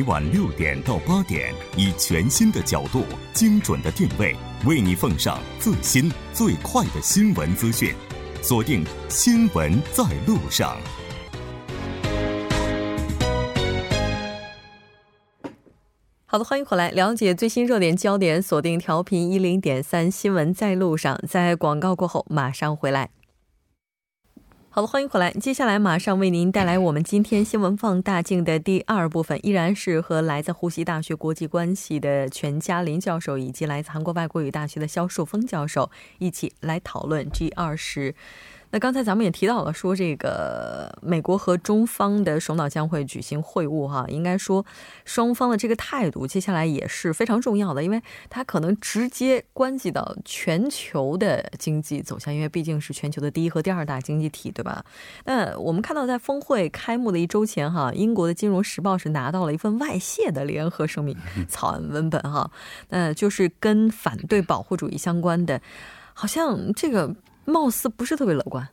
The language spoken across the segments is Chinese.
每晚六点到八点，以全新的角度、精准的定位，为你奉上最新最快的新闻资讯。锁定《新闻在路上》。好的，欢迎回来，了解最新热点焦点。锁定调频一零点三，《新闻在路上》。在广告过后，马上回来。好了，欢迎回来。接下来马上为您带来我们今天新闻放大镜的第二部分，依然是和来自呼吸大学国际关系的全嘉林教授，以及来自韩国外国语大学的肖树峰教授一起来讨论 G 二十。那刚才咱们也提到了，说这个美国和中方的首脑将会举行会晤，哈，应该说双方的这个态度接下来也是非常重要的，因为它可能直接关系到全球的经济走向，因为毕竟是全球的第一和第二大经济体，对吧？那我们看到在峰会开幕的一周前，哈，英国的《金融时报》是拿到了一份外泄的联合声明 草案文本，哈，那就是跟反对保护主义相关的，好像这个。貌似不是特别乐观。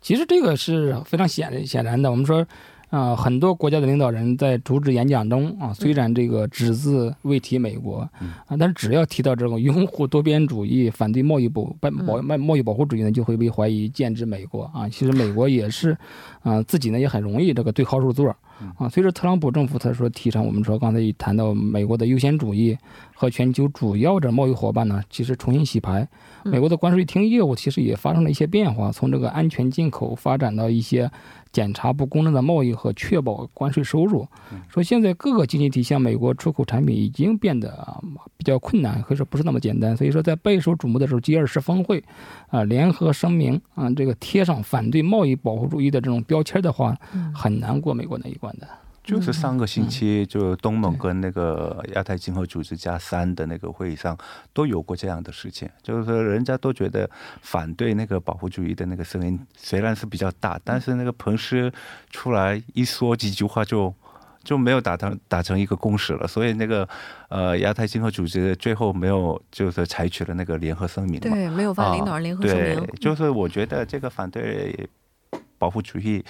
其实这个是非常显显然的。我们说，啊，很多国家的领导人在主旨演讲中啊，虽然这个只字未提美国，啊，但是只要提到这种拥护多边主义、反对贸易保保贸贸易保护主义呢，就会被怀疑建制美国啊。其实美国也是，啊，自己呢也很容易这个对号入座啊。随着特朗普政府他说提倡，我们说刚才一谈到美国的优先主义和全球主要的贸易伙伴呢，其实重新洗牌。美国的关税厅业务其实也发生了一些变化，从这个安全进口发展到一些检查不公正的贸易和确保关税收入。说现在各个经济体向美国出口产品已经变得比较困难，可以说不是那么简单。所以说，在备受瞩目的时候，G 二十峰会啊联合声明啊，这个贴上反对贸易保护主义的这种标签的话，很难过美国那一关的。就是上个星期，就东盟跟那个亚太经合组织加三的那个会议上，都有过这样的事情。就是说，人家都觉得反对那个保护主义的那个声音虽然是比较大，但是那个彭斯出来一说几句话，就就没有达成达成一个共识了。所以那个呃亚太经合组织最后没有就是采取了那个联合声明，对，没有发领导人联合声明。就是我觉得这个反对。保护主义，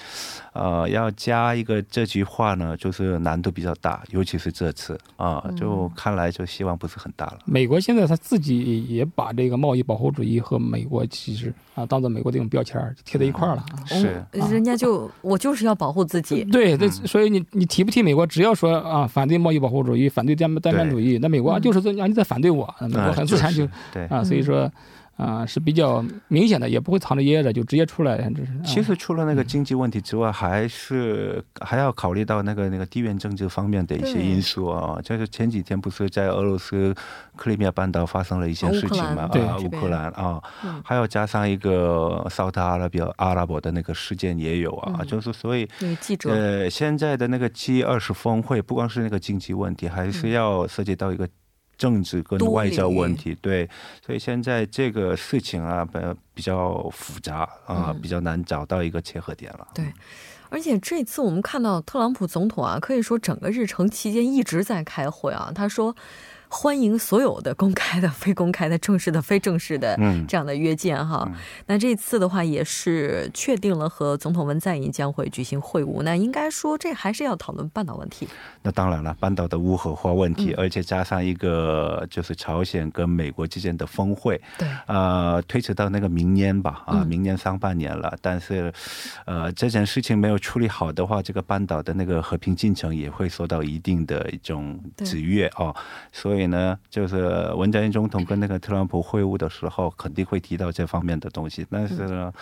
呃，要加一个这句话呢，就是难度比较大，尤其是这次啊，就看来就希望不是很大了。美国现在他自己也把这个贸易保护主义和美国其实啊，当做美国这种标签贴在一块儿了。是，人家就我就是要保护自己。对对，所以你你提不提美国，只要说啊，反对贸易保护主义，反对单单边主义，那美国啊就是说啊你在反对我，美国很自然就对啊，所以说。啊，是比较明显的，也不会藏着掖着，就直接出来。这是。其实除了那个经济问题之外，还是还要考虑到那个那个地缘政治方面的一些因素啊。就是前几天不是在俄罗斯克里米亚半岛发生了一些事情嘛？啊，乌克兰啊，还要加上一个沙特阿拉伯阿拉伯的那个事件也有啊。就是所以，记者呃，现在的那个 G 二十峰会，不光是那个经济问题，还是要涉及到一个。政治跟外交问题，对，所以现在这个事情啊，比比较复杂啊，比较难找到一个切合点了。对，而且这次我们看到特朗普总统啊，可以说整个日程期间一直在开会啊，他说。欢迎所有的公开的、非公开的、正式的、非正式的这样的约见哈。那这次的话也是确定了和总统文在寅将会举行会晤。那应该说这还是要讨论半岛问题。那当然了，半岛的无核化问题，而且加上一个就是朝鲜跟美国之间的峰会，对，呃，推迟到那个明年吧，啊，明年上半年了。但是，呃，这件事情没有处理好的话，这个半岛的那个和平进程也会受到一定的一种制约哦。所以。呢，就是文在寅总统跟那个特朗普会晤的时候，肯定会提到这方面的东西，但是呢，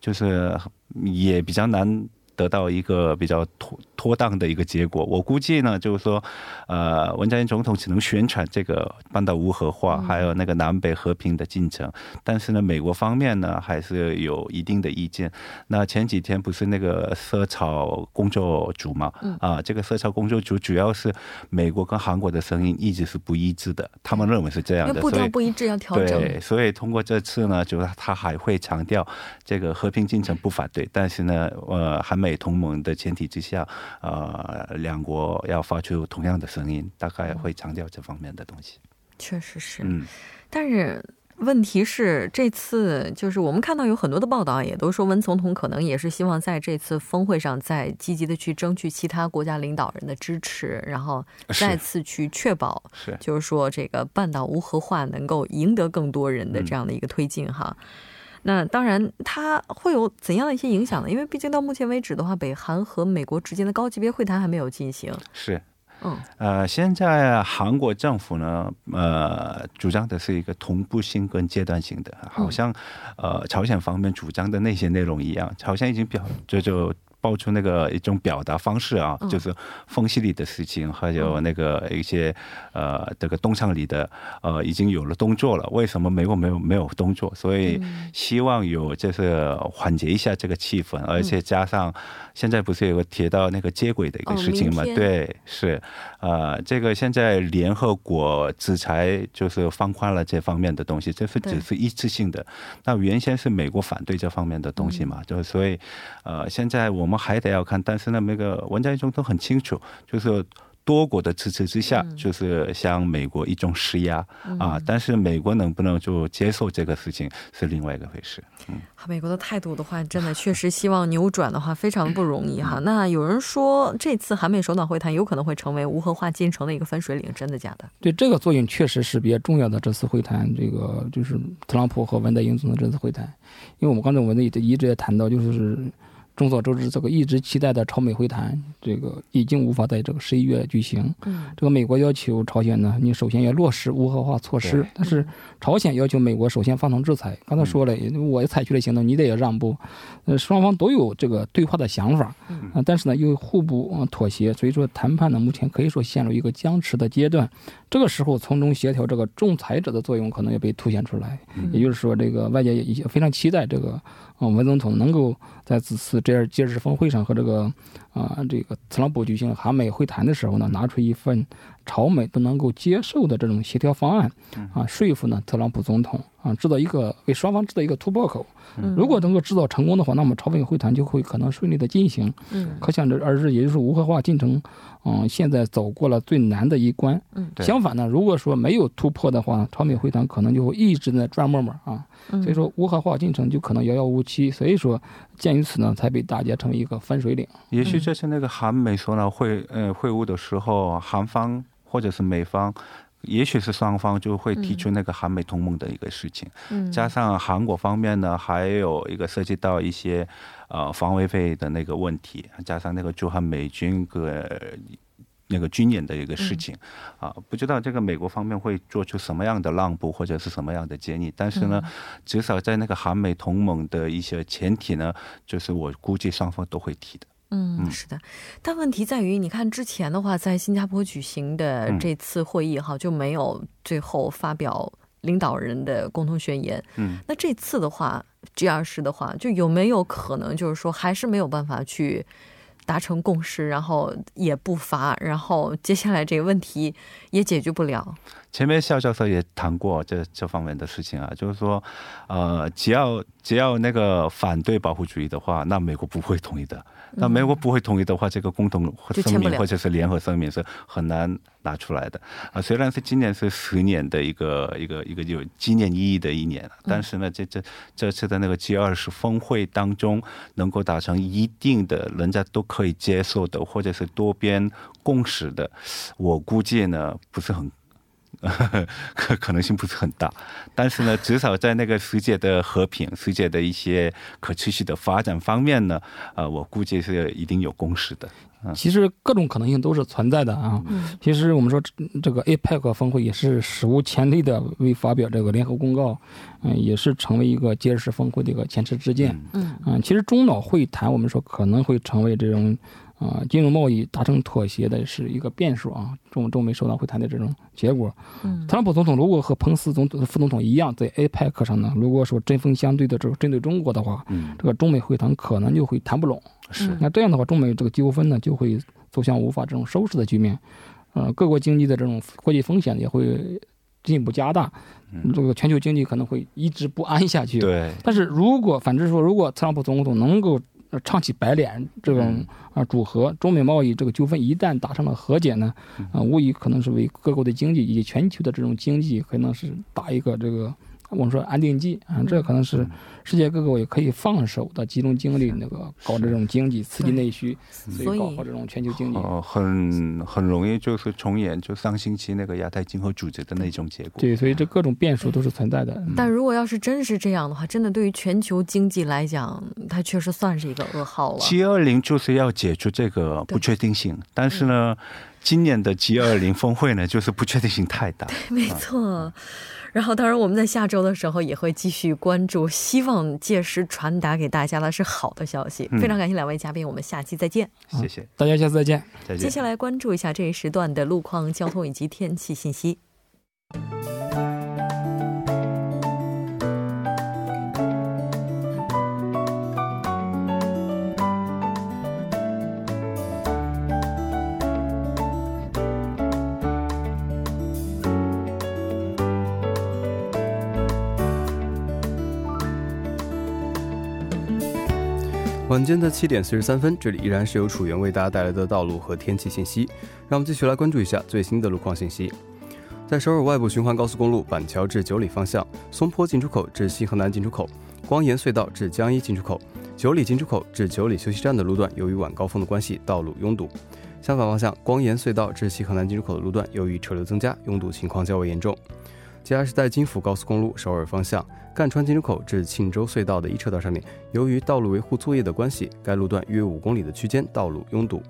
就是也比较难。得到一个比较妥妥当的一个结果，我估计呢，就是说，呃，文在寅总统只能宣传这个半岛无核化，还有那个南北和平的进程，但是呢，美国方面呢还是有一定的意见。那前几天不是那个色草工作组嘛？啊，这个色草工作组主要是美国跟韩国的声音一直是不一致的，他们认为是这样的，步调不一致要调整。对，所以通过这次呢，就是他还会强调这个和平进程不反对，但是呢，呃，韩。美同盟的前提之下，呃，两国要发出同样的声音，大概会强调这方面的东西。确实是，嗯，但是问题是这次就是我们看到有很多的报道，也都说文总统可能也是希望在这次峰会上再积极的去争取其他国家领导人的支持，然后再次去确保，是。就是说这个半岛无核化能够赢得更多人的这样的一个推进哈。那当然，它会有怎样的一些影响呢？因为毕竟到目前为止的话，北韩和美国之间的高级别会谈还没有进行。是。嗯，呃，现在韩国政府呢，呃，主张的是一个同步性跟阶段性的，好像，呃，朝鲜方面主张的那些内容一样，好像已经表就就。爆出那个一种表达方式啊，就是风息里的事情，还有那个一些呃这个东向里的呃已经有了动作了。为什么美国没有没有动作？所以希望有就是缓解一下这个气氛，而且加上现在不是有个提到那个接轨的一个事情嘛？对，是呃这个现在联合国制裁就是放宽了这方面的东西，这是只是一次性的。那原先是美国反对这方面的东西嘛？就是所以呃现在我们。我们还得要看，但是呢，那个文在寅总统很清楚，就是多国的支持之下，就是向美国一种施压啊。但是美国能不能就接受这个事情是另外一个回事。嗯，美国的态度的话，真的确实希望扭转的话，非常的不容易哈。那有人说，这次韩美首脑会谈有可能会成为无核化进程的一个分水岭，真的假的？对，这个作用确实是比较重要的。这次会谈，这个就是特朗普和文在寅总统这次会谈，因为我们刚才我们一一直也谈到，就是。众所周知，这个一直期待的朝美会谈，这个已经无法在这个十一月举行。嗯，这个美国要求朝鲜呢，你首先要落实无核化措施，但是朝鲜要求美国首先放松制裁。刚才说了，我采取了行动，你得要让步。呃，双方都有这个对话的想法，啊，但是呢又互不妥协，所以说谈判呢目前可以说陷入一个僵持的阶段。这个时候从中协调这个仲裁者的作用可能也被凸显出来。也就是说，这个外界也非常期待这个。文总统能够在此次这样节日峰会上和这个啊这个特朗普举行韩美会谈的时候呢，拿出一份朝美都能够接受的这种协调方案，啊，说服呢特朗普总统啊，制造一个为双方制造一个突破口。如果能够制造成功的话，那么朝美会谈就会可能顺利的进行。嗯，可想而知，也就是无核化进程。嗯，现在走过了最难的一关。嗯，相反呢，如果说没有突破的话，朝美会谈可能就会一直在转磨磨啊。所以说，无核化进程就可能遥遥无期。所以说，鉴于此呢，才被大家成为一个分水岭。也许这次那个韩美首脑会呃会晤的时候，韩方或者是美方，也许是双方就会提出那个韩美同盟的一个事情。嗯，加上韩国方面呢，还有一个涉及到一些。呃，防卫费的那个问题，加上那个驻韩美军个那个军演的一个事情，啊，不知道这个美国方面会做出什么样的让步或者是什么样的建议。但是呢，至少在那个韩美同盟的一些前提呢，就是我估计双方都会提的。嗯，是的。但问题在于，你看之前的话，在新加坡举行的这次会议哈，就没有最后发表领导人的共同宣言。嗯，那这次的话。，G 二十的话，就有没有可能，就是说还是没有办法去达成共识，然后也不发，然后接下来这个问题也解决不了。前面肖教授也谈过这这方面的事情啊，就是说，呃，只要只要那个反对保护主义的话，那美国不会同意的。那美国不会同意的话，这个共同声明或者是联合声明是很难拿出来的啊。虽然是今年是十年的一个一个一个有纪念意义的一年，但是呢，这这这次的那个 G 二十峰会当中，能够达成一定的人家都可以接受的或者是多边共识的，我估计呢不是很。可可能性不是很大，但是呢，至少在那个世界的和平、世界的一些可持续的发展方面呢，呃，我估计是一定有共识的。其实各种可能性都是存在的啊。其实我们说这个 APEC 峰会也是史无前例的未发表这个联合公告，嗯，也是成为一个杰士峰会的一个前车之鉴。嗯嗯，其实中老会谈我们说可能会成为这种。啊，金融贸易达成妥协的是一个变数啊，中中美首脑会谈的这种结果。嗯，特朗普总统如果和彭斯总统副总统一样，在 APEC 上呢，如果说针锋相对的这个针对中国的话，嗯，这个中美会谈可能就会谈不拢。是，那这样的话，中美这个纠纷呢，就会走向无法这种收拾的局面。呃，各国经济的这种国际风险也会进一步加大，这个全球经济可能会一直不安下去。对。但是如果反之说，如果特朗普总统能够唱起白脸这种啊组合，中美贸易这个纠纷一旦达成了和解呢，啊，无疑可能是为各国的经济以及全球的这种经济可能是打一个这个我们说安定剂啊，这可能是世界各国也可以放手的集中精力那个搞这种经济刺激内需，所以搞好这种全球经济。哦，很很容易就是重演就上星期那个亚太经合组织的那种结果。对，所以这各种变数都是存在的。但如果要是真是这样的话，真的对于全球经济来讲，它确实算是一个噩耗了。G 二零就是要解除这个不确定性，但是呢。今年的 G 二零峰会呢，就是不确定性太大。对，没错。然后，当然我们在下周的时候也会继续关注，希望届时传达给大家的是好的消息。非常感谢两位嘉宾，我们下期再见。谢谢大家，下次再见。再见。接下来关注一下这一时段的路况、交通以及天气信息。晚间的七点四十三分，这里依然是由楚源为大家带来的道路和天气信息。让我们继续来关注一下最新的路况信息。在首尔外部循环高速公路板桥至九里方向，松坡进出口至西河南进出口，光岩隧道至江一进出口，九里进出口至九里休息站的路段，由于晚高峰的关系，道路拥堵。相反方向，光岩隧道至西河南进出口的路段，由于车流增加，拥堵情况较为严重。接下来是在京釜高速公路首尔方向赣川进出口至庆州隧道的一车道上面，由于道路维护作业的关系，该路段约五公里的区间道路拥堵。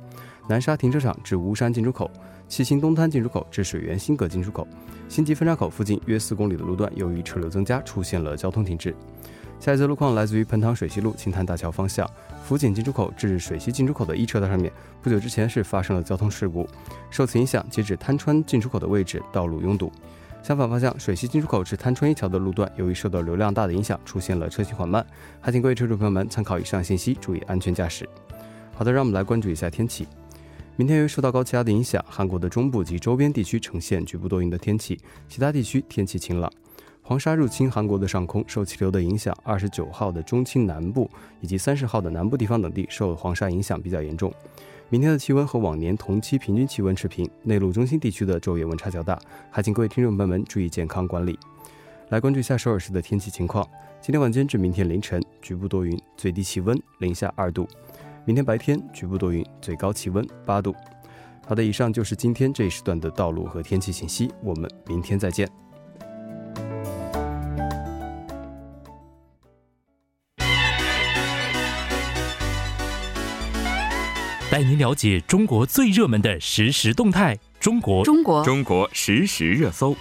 南沙停车场至巫山进出口、七星东滩进出口至水源新阁进出口、新吉分岔口附近约四公里的路段，由于车流增加，出现了交通停滞。下一则路况来自于彭塘水西路青潭大桥方向福井进出口至水西进出口的一车道上面，不久之前是发生了交通事故，受此影响，截止滩川进出口的位置道路拥堵。相反方向，水西进出口至滩川一桥的路段，由于受到流量大的影响，出现了车行缓慢。还请各位车主朋友们参考以上信息，注意安全驾驶。好的，让我们来关注一下天气。明天由于受到高气压的影响，韩国的中部及周边地区呈现局部多云的天气，其他地区天气晴朗。黄沙入侵韩国的上空，受气流的影响，二十九号的中青南部以及三十号的南部地方等地受黄沙影响比较严重。明天的气温和往年同期平均气温持平，内陆中心地区的昼夜温差较大，还请各位听众朋友们注意健康管理。来关注一下首尔市的天气情况：今天晚间至明天凌晨，局部多云，最低气温零下二度；明天白天局部多云，最高气温八度。好的，以上就是今天这一时段的道路和天气信息，我们明天再见。带您了解中国最热门的实时动态。中国，中国，中国实时热搜。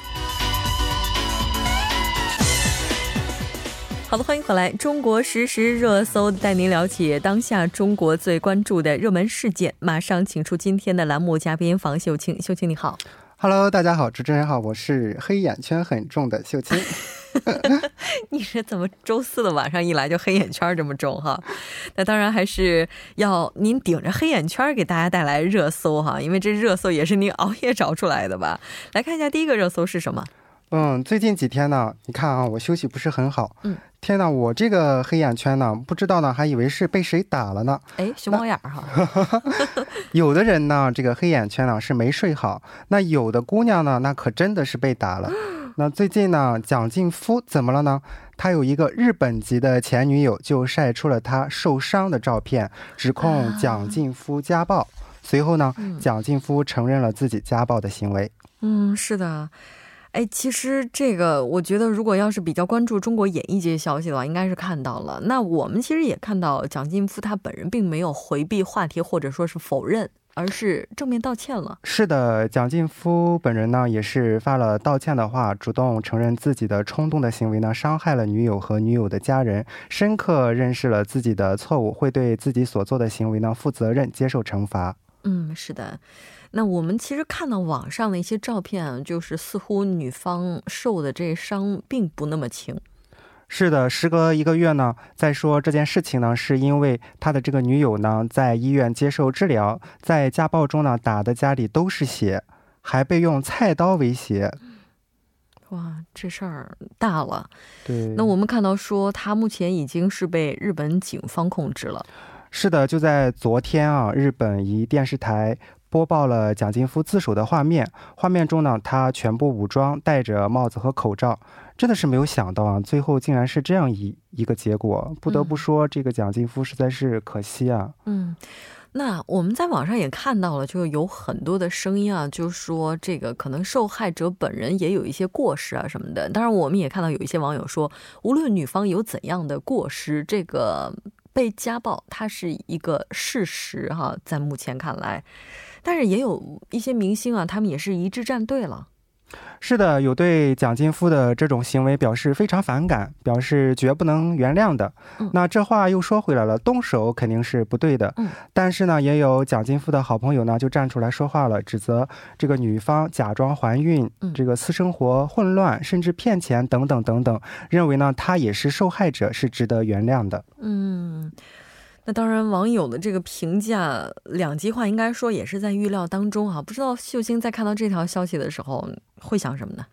好的，欢迎回来。中国实时热搜带您了解当下中国最关注的热门事件。马上请出今天的栏目嘉宾房秀清。秀清你好，Hello，大家好，主持人好，我是黑眼圈很重的秀清。你是怎么周四的晚上一来就黑眼圈这么重哈？那当然还是要您顶着黑眼圈给大家带来热搜哈，因为这热搜也是您熬夜找出来的吧？来看一下第一个热搜是什么？嗯，最近几天呢，你看啊，我休息不是很好。嗯，天哪，我这个黑眼圈呢，不知道呢，还以为是被谁打了呢。哎，熊猫眼儿哈。有的人呢，这个黑眼圈呢是没睡好，那有的姑娘呢，那可真的是被打了。那最近呢，蒋劲夫怎么了呢？他有一个日本籍的前女友，就晒出了他受伤的照片，指控蒋劲夫家暴。随后呢，蒋劲夫承认了自己家暴的行为。嗯，是的。哎，其实这个，我觉得如果要是比较关注中国演艺界消息的话，应该是看到了。那我们其实也看到，蒋劲夫他本人并没有回避话题，或者说是否认。而是正面道歉了。是的，蒋劲夫本人呢也是发了道歉的话，主动承认自己的冲动的行为呢伤害了女友和女友的家人，深刻认识了自己的错误，会对自己所做的行为呢负责任，接受惩罚。嗯，是的。那我们其实看到网上的一些照片，就是似乎女方受的这伤并不那么轻。是的，时隔一个月呢，再说这件事情呢，是因为他的这个女友呢在医院接受治疗，在家暴中呢打的家里都是血，还被用菜刀威胁。哇，这事儿大了。对。那我们看到说，他目前已经是被日本警方控制了。是的，就在昨天啊，日本一电视台。播报了蒋劲夫自首的画面。画面中呢，他全部武装，戴着帽子和口罩。真的是没有想到啊，最后竟然是这样一一个结果。不得不说，这个蒋劲夫实在是可惜啊。嗯。那我们在网上也看到了，就有很多的声音啊，就说这个可能受害者本人也有一些过失啊什么的。当然，我们也看到有一些网友说，无论女方有怎样的过失，这个被家暴它是一个事实哈，在目前看来。但是也有一些明星啊，他们也是一致站队了。是的，有对蒋劲夫的这种行为表示非常反感，表示绝不能原谅的。那这话又说回来了，动手肯定是不对的。但是呢，也有蒋劲夫的好朋友呢就站出来说话了，指责这个女方假装怀孕，这个私生活混乱，甚至骗钱等等等等，认为呢她也是受害者，是值得原谅的。嗯。那当然，网友的这个评价两极化，应该说也是在预料当中啊。不知道秀星在看到这条消息的时候会想什么呢？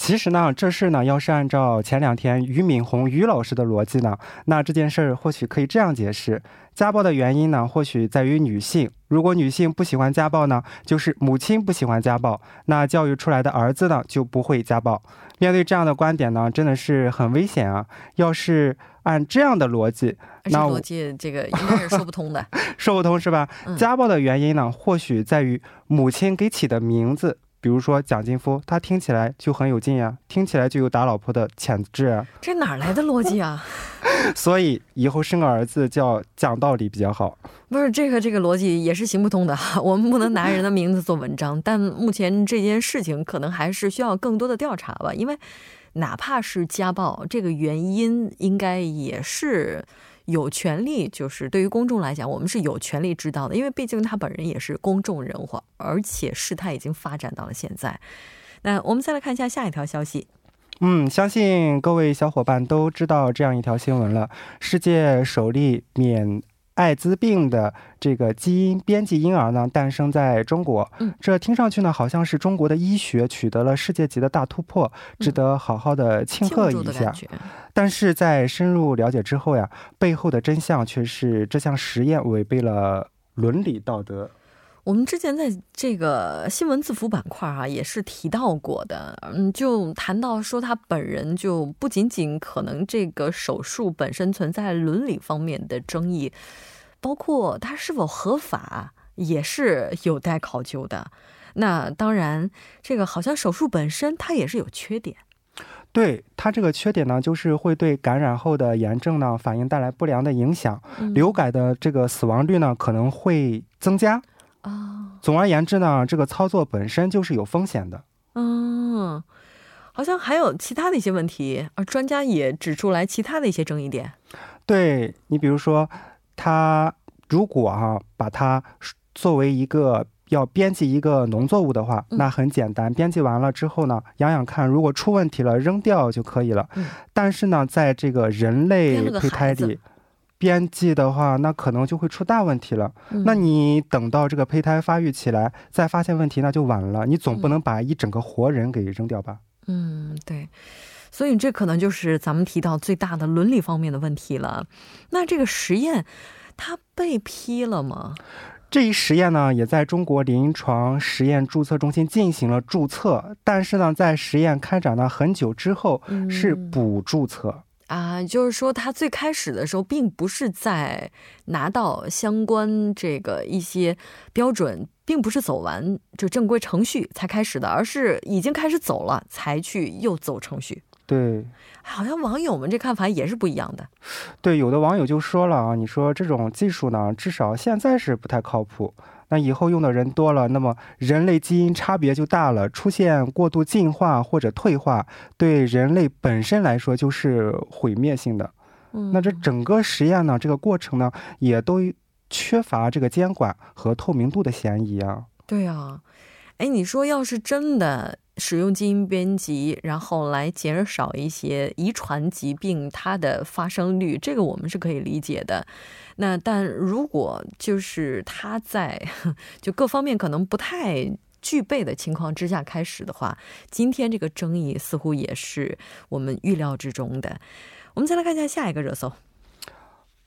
其实呢，这事呢，要是按照前两天俞敏洪俞老师的逻辑呢，那这件事儿或许可以这样解释：家暴的原因呢，或许在于女性。如果女性不喜欢家暴呢，就是母亲不喜欢家暴，那教育出来的儿子呢就不会家暴。面对这样的观点呢，真的是很危险啊！要是按这样的逻辑，那 逻辑这个应该是说不通的，说不通是吧？家暴的原因呢，或许在于母亲给起的名字，比如说蒋劲夫，他听起来就很有劲呀，听起来就有打老婆的潜质啊。这哪来的逻辑啊？所以以后生个儿子叫讲道理比较好。不是这个这个逻辑也是行不通的。我们不能拿人的名字做文章。但目前这件事情可能还是需要更多的调查吧。因为哪怕是家暴，这个原因应该也是有权利，就是对于公众来讲，我们是有权利知道的。因为毕竟他本人也是公众人物，而且事态已经发展到了现在。那我们再来看一下下一条消息。嗯，相信各位小伙伴都知道这样一条新闻了：世界首例免艾滋病的这个基因编辑婴儿呢，诞生在中国。嗯，这听上去呢，好像是中国的医学取得了世界级的大突破，值得好好的庆贺一下。但是在深入了解之后呀，背后的真相却是这项实验违背了伦理道德。我们之前在这个新闻字符板块啊，也是提到过的，嗯，就谈到说他本人就不仅仅可能这个手术本身存在伦理方面的争议，包括他是否合法也是有待考究的。那当然，这个好像手术本身它也是有缺点，对它这个缺点呢，就是会对感染后的炎症呢反应带来不良的影响，流感的这个死亡率呢可能会增加。啊，总而言之呢，这个操作本身就是有风险的。嗯，好像还有其他的一些问题，而专家也指出来其他的一些争议点。对你，比如说，他如果啊把它作为一个要编辑一个农作物的话，那很简单，编辑完了之后呢，养养看，如果出问题了，扔掉就可以了。但是呢，在这个人类胚胎里。编辑的话，那可能就会出大问题了。那你等到这个胚胎发育起来，再发现问题，那就晚了。你总不能把一整个活人给扔掉吧？嗯，对。所以这可能就是咱们提到最大的伦理方面的问题了。那这个实验，它被批了吗？这一实验呢，也在中国临床实验注册中心进行了注册，但是呢，在实验开展了很久之后，是补注册。啊，就是说，他最开始的时候，并不是在拿到相关这个一些标准，并不是走完就正规程序才开始的，而是已经开始走了，才去又走程序。对，好像网友们这看法也是不一样的。对，有的网友就说了啊，你说这种技术呢，至少现在是不太靠谱。那以后用的人多了，那么人类基因差别就大了，出现过度进化或者退化，对人类本身来说就是毁灭性的。嗯，那这整个实验呢，这个过程呢，也都缺乏这个监管和透明度的嫌疑啊。对啊，哎，你说要是真的。使用基因编辑，然后来减少一些遗传疾病它的发生率，这个我们是可以理解的。那但如果就是它在 就各方面可能不太具备的情况之下开始的话，今天这个争议似乎也是我们预料之中的。我们再来看一下下一个热搜。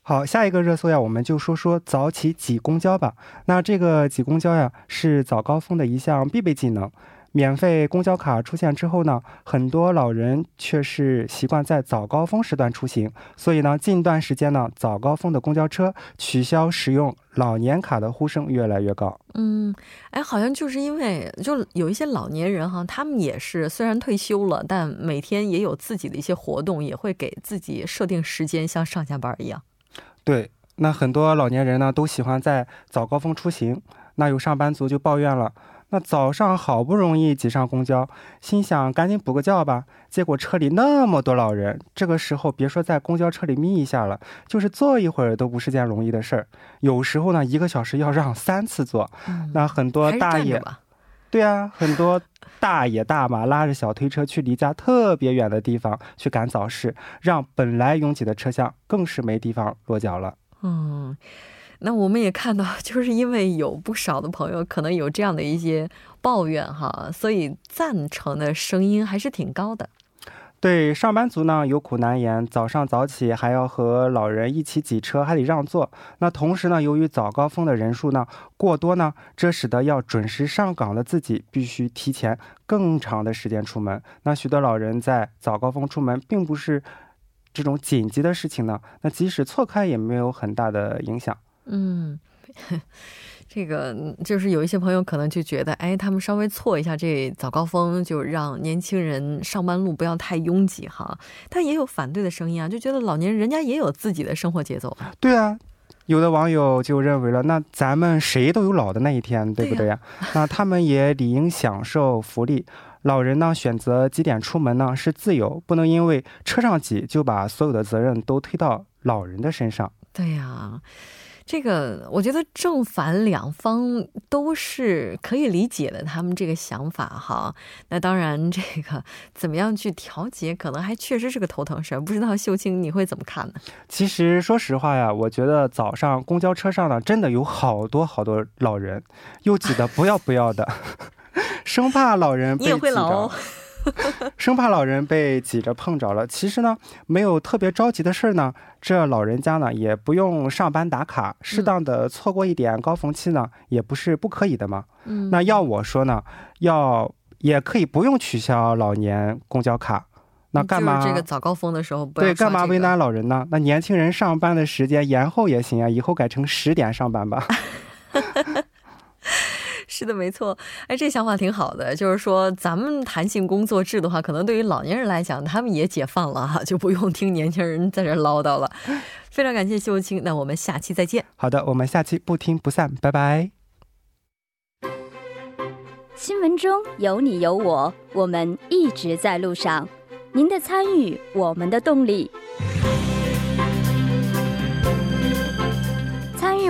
好，下一个热搜呀，我们就说说早起挤公交吧。那这个挤公交呀，是早高峰的一项必备技能。免费公交卡出现之后呢，很多老人却是习惯在早高峰时段出行，所以呢，近段时间呢，早高峰的公交车取消使用老年卡的呼声越来越高。嗯，哎，好像就是因为就有一些老年人哈，他们也是虽然退休了，但每天也有自己的一些活动，也会给自己设定时间，像上下班一样。对，那很多老年人呢都喜欢在早高峰出行，那有上班族就抱怨了。那早上好不容易挤上公交，心想赶紧补个觉吧。结果车里那么多老人，这个时候别说在公交车里眯一下了，就是坐一会儿都不是件容易的事儿。有时候呢，一个小时要让三次坐。那很多大爷，对啊，很多大爷大妈拉着小推车去离家特别远的地方去赶早市，让本来拥挤的车厢更是没地方落脚了。嗯。那我们也看到，就是因为有不少的朋友可能有这样的一些抱怨哈，所以赞成的声音还是挺高的。对上班族呢，有苦难言，早上早起还要和老人一起挤车，还得让座。那同时呢，由于早高峰的人数呢过多呢，这使得要准时上岗的自己必须提前更长的时间出门。那许多老人在早高峰出门，并不是这种紧急的事情呢，那即使错开也没有很大的影响。嗯，这个就是有一些朋友可能就觉得，哎，他们稍微错一下这早高峰，就让年轻人上班路不要太拥挤哈。但也有反对的声音啊，就觉得老年人人家也有自己的生活节奏。对啊，有的网友就认为了，那咱们谁都有老的那一天，对不对呀？那他们也理应享受福利。老人呢，选择几点出门呢是自由，不能因为车上挤就把所有的责任都推到老人的身上。对呀。这个我觉得正反两方都是可以理解的，他们这个想法哈。那当然，这个怎么样去调节，可能还确实是个头疼事儿。不知道秀清你会怎么看呢？其实说实话呀，我觉得早上公交车上呢，真的有好多好多老人，又挤得不要不要的，生怕老人被挤着。生怕老人被挤着碰着了，其实呢，没有特别着急的事儿呢。这老人家呢，也不用上班打卡，适当的错过一点高峰期呢，也不是不可以的嘛。嗯，那要我说呢，要也可以不用取消老年公交卡，那干嘛这个早高峰的时候不对，干嘛为难老人呢？那年轻人上班的时间延后也行啊，以后改成十点上班吧。是的，没错。哎，这想法挺好的，就是说咱们弹性工作制的话，可能对于老年人来讲，他们也解放了哈，就不用听年轻人在这唠叨了。非常感谢秀清，那我们下期再见。好的，我们下期不听不散，拜拜。新闻中有你有我，我们一直在路上。您的参与，我们的动力。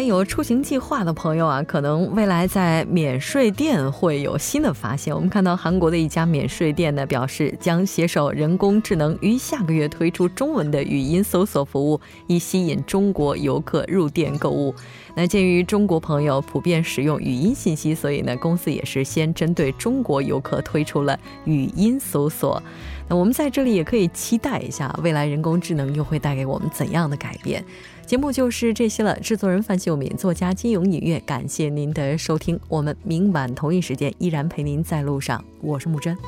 来有出行计划的朋友啊，可能未来在免税店会有新的发现。我们看到韩国的一家免税店呢，表示将携手人工智能，于下个月推出中文的语音搜索服务，以吸引中国游客入店购物。那鉴于中国朋友普遍使用语音信息，所以呢，公司也是先针对中国游客推出了语音搜索。那我们在这里也可以期待一下，未来人工智能又会带给我们怎样的改变？节目就是这些了。制作人范秀敏，作家金勇，音乐，感谢您的收听。我们明晚同一时间依然陪您在路上。我是木真。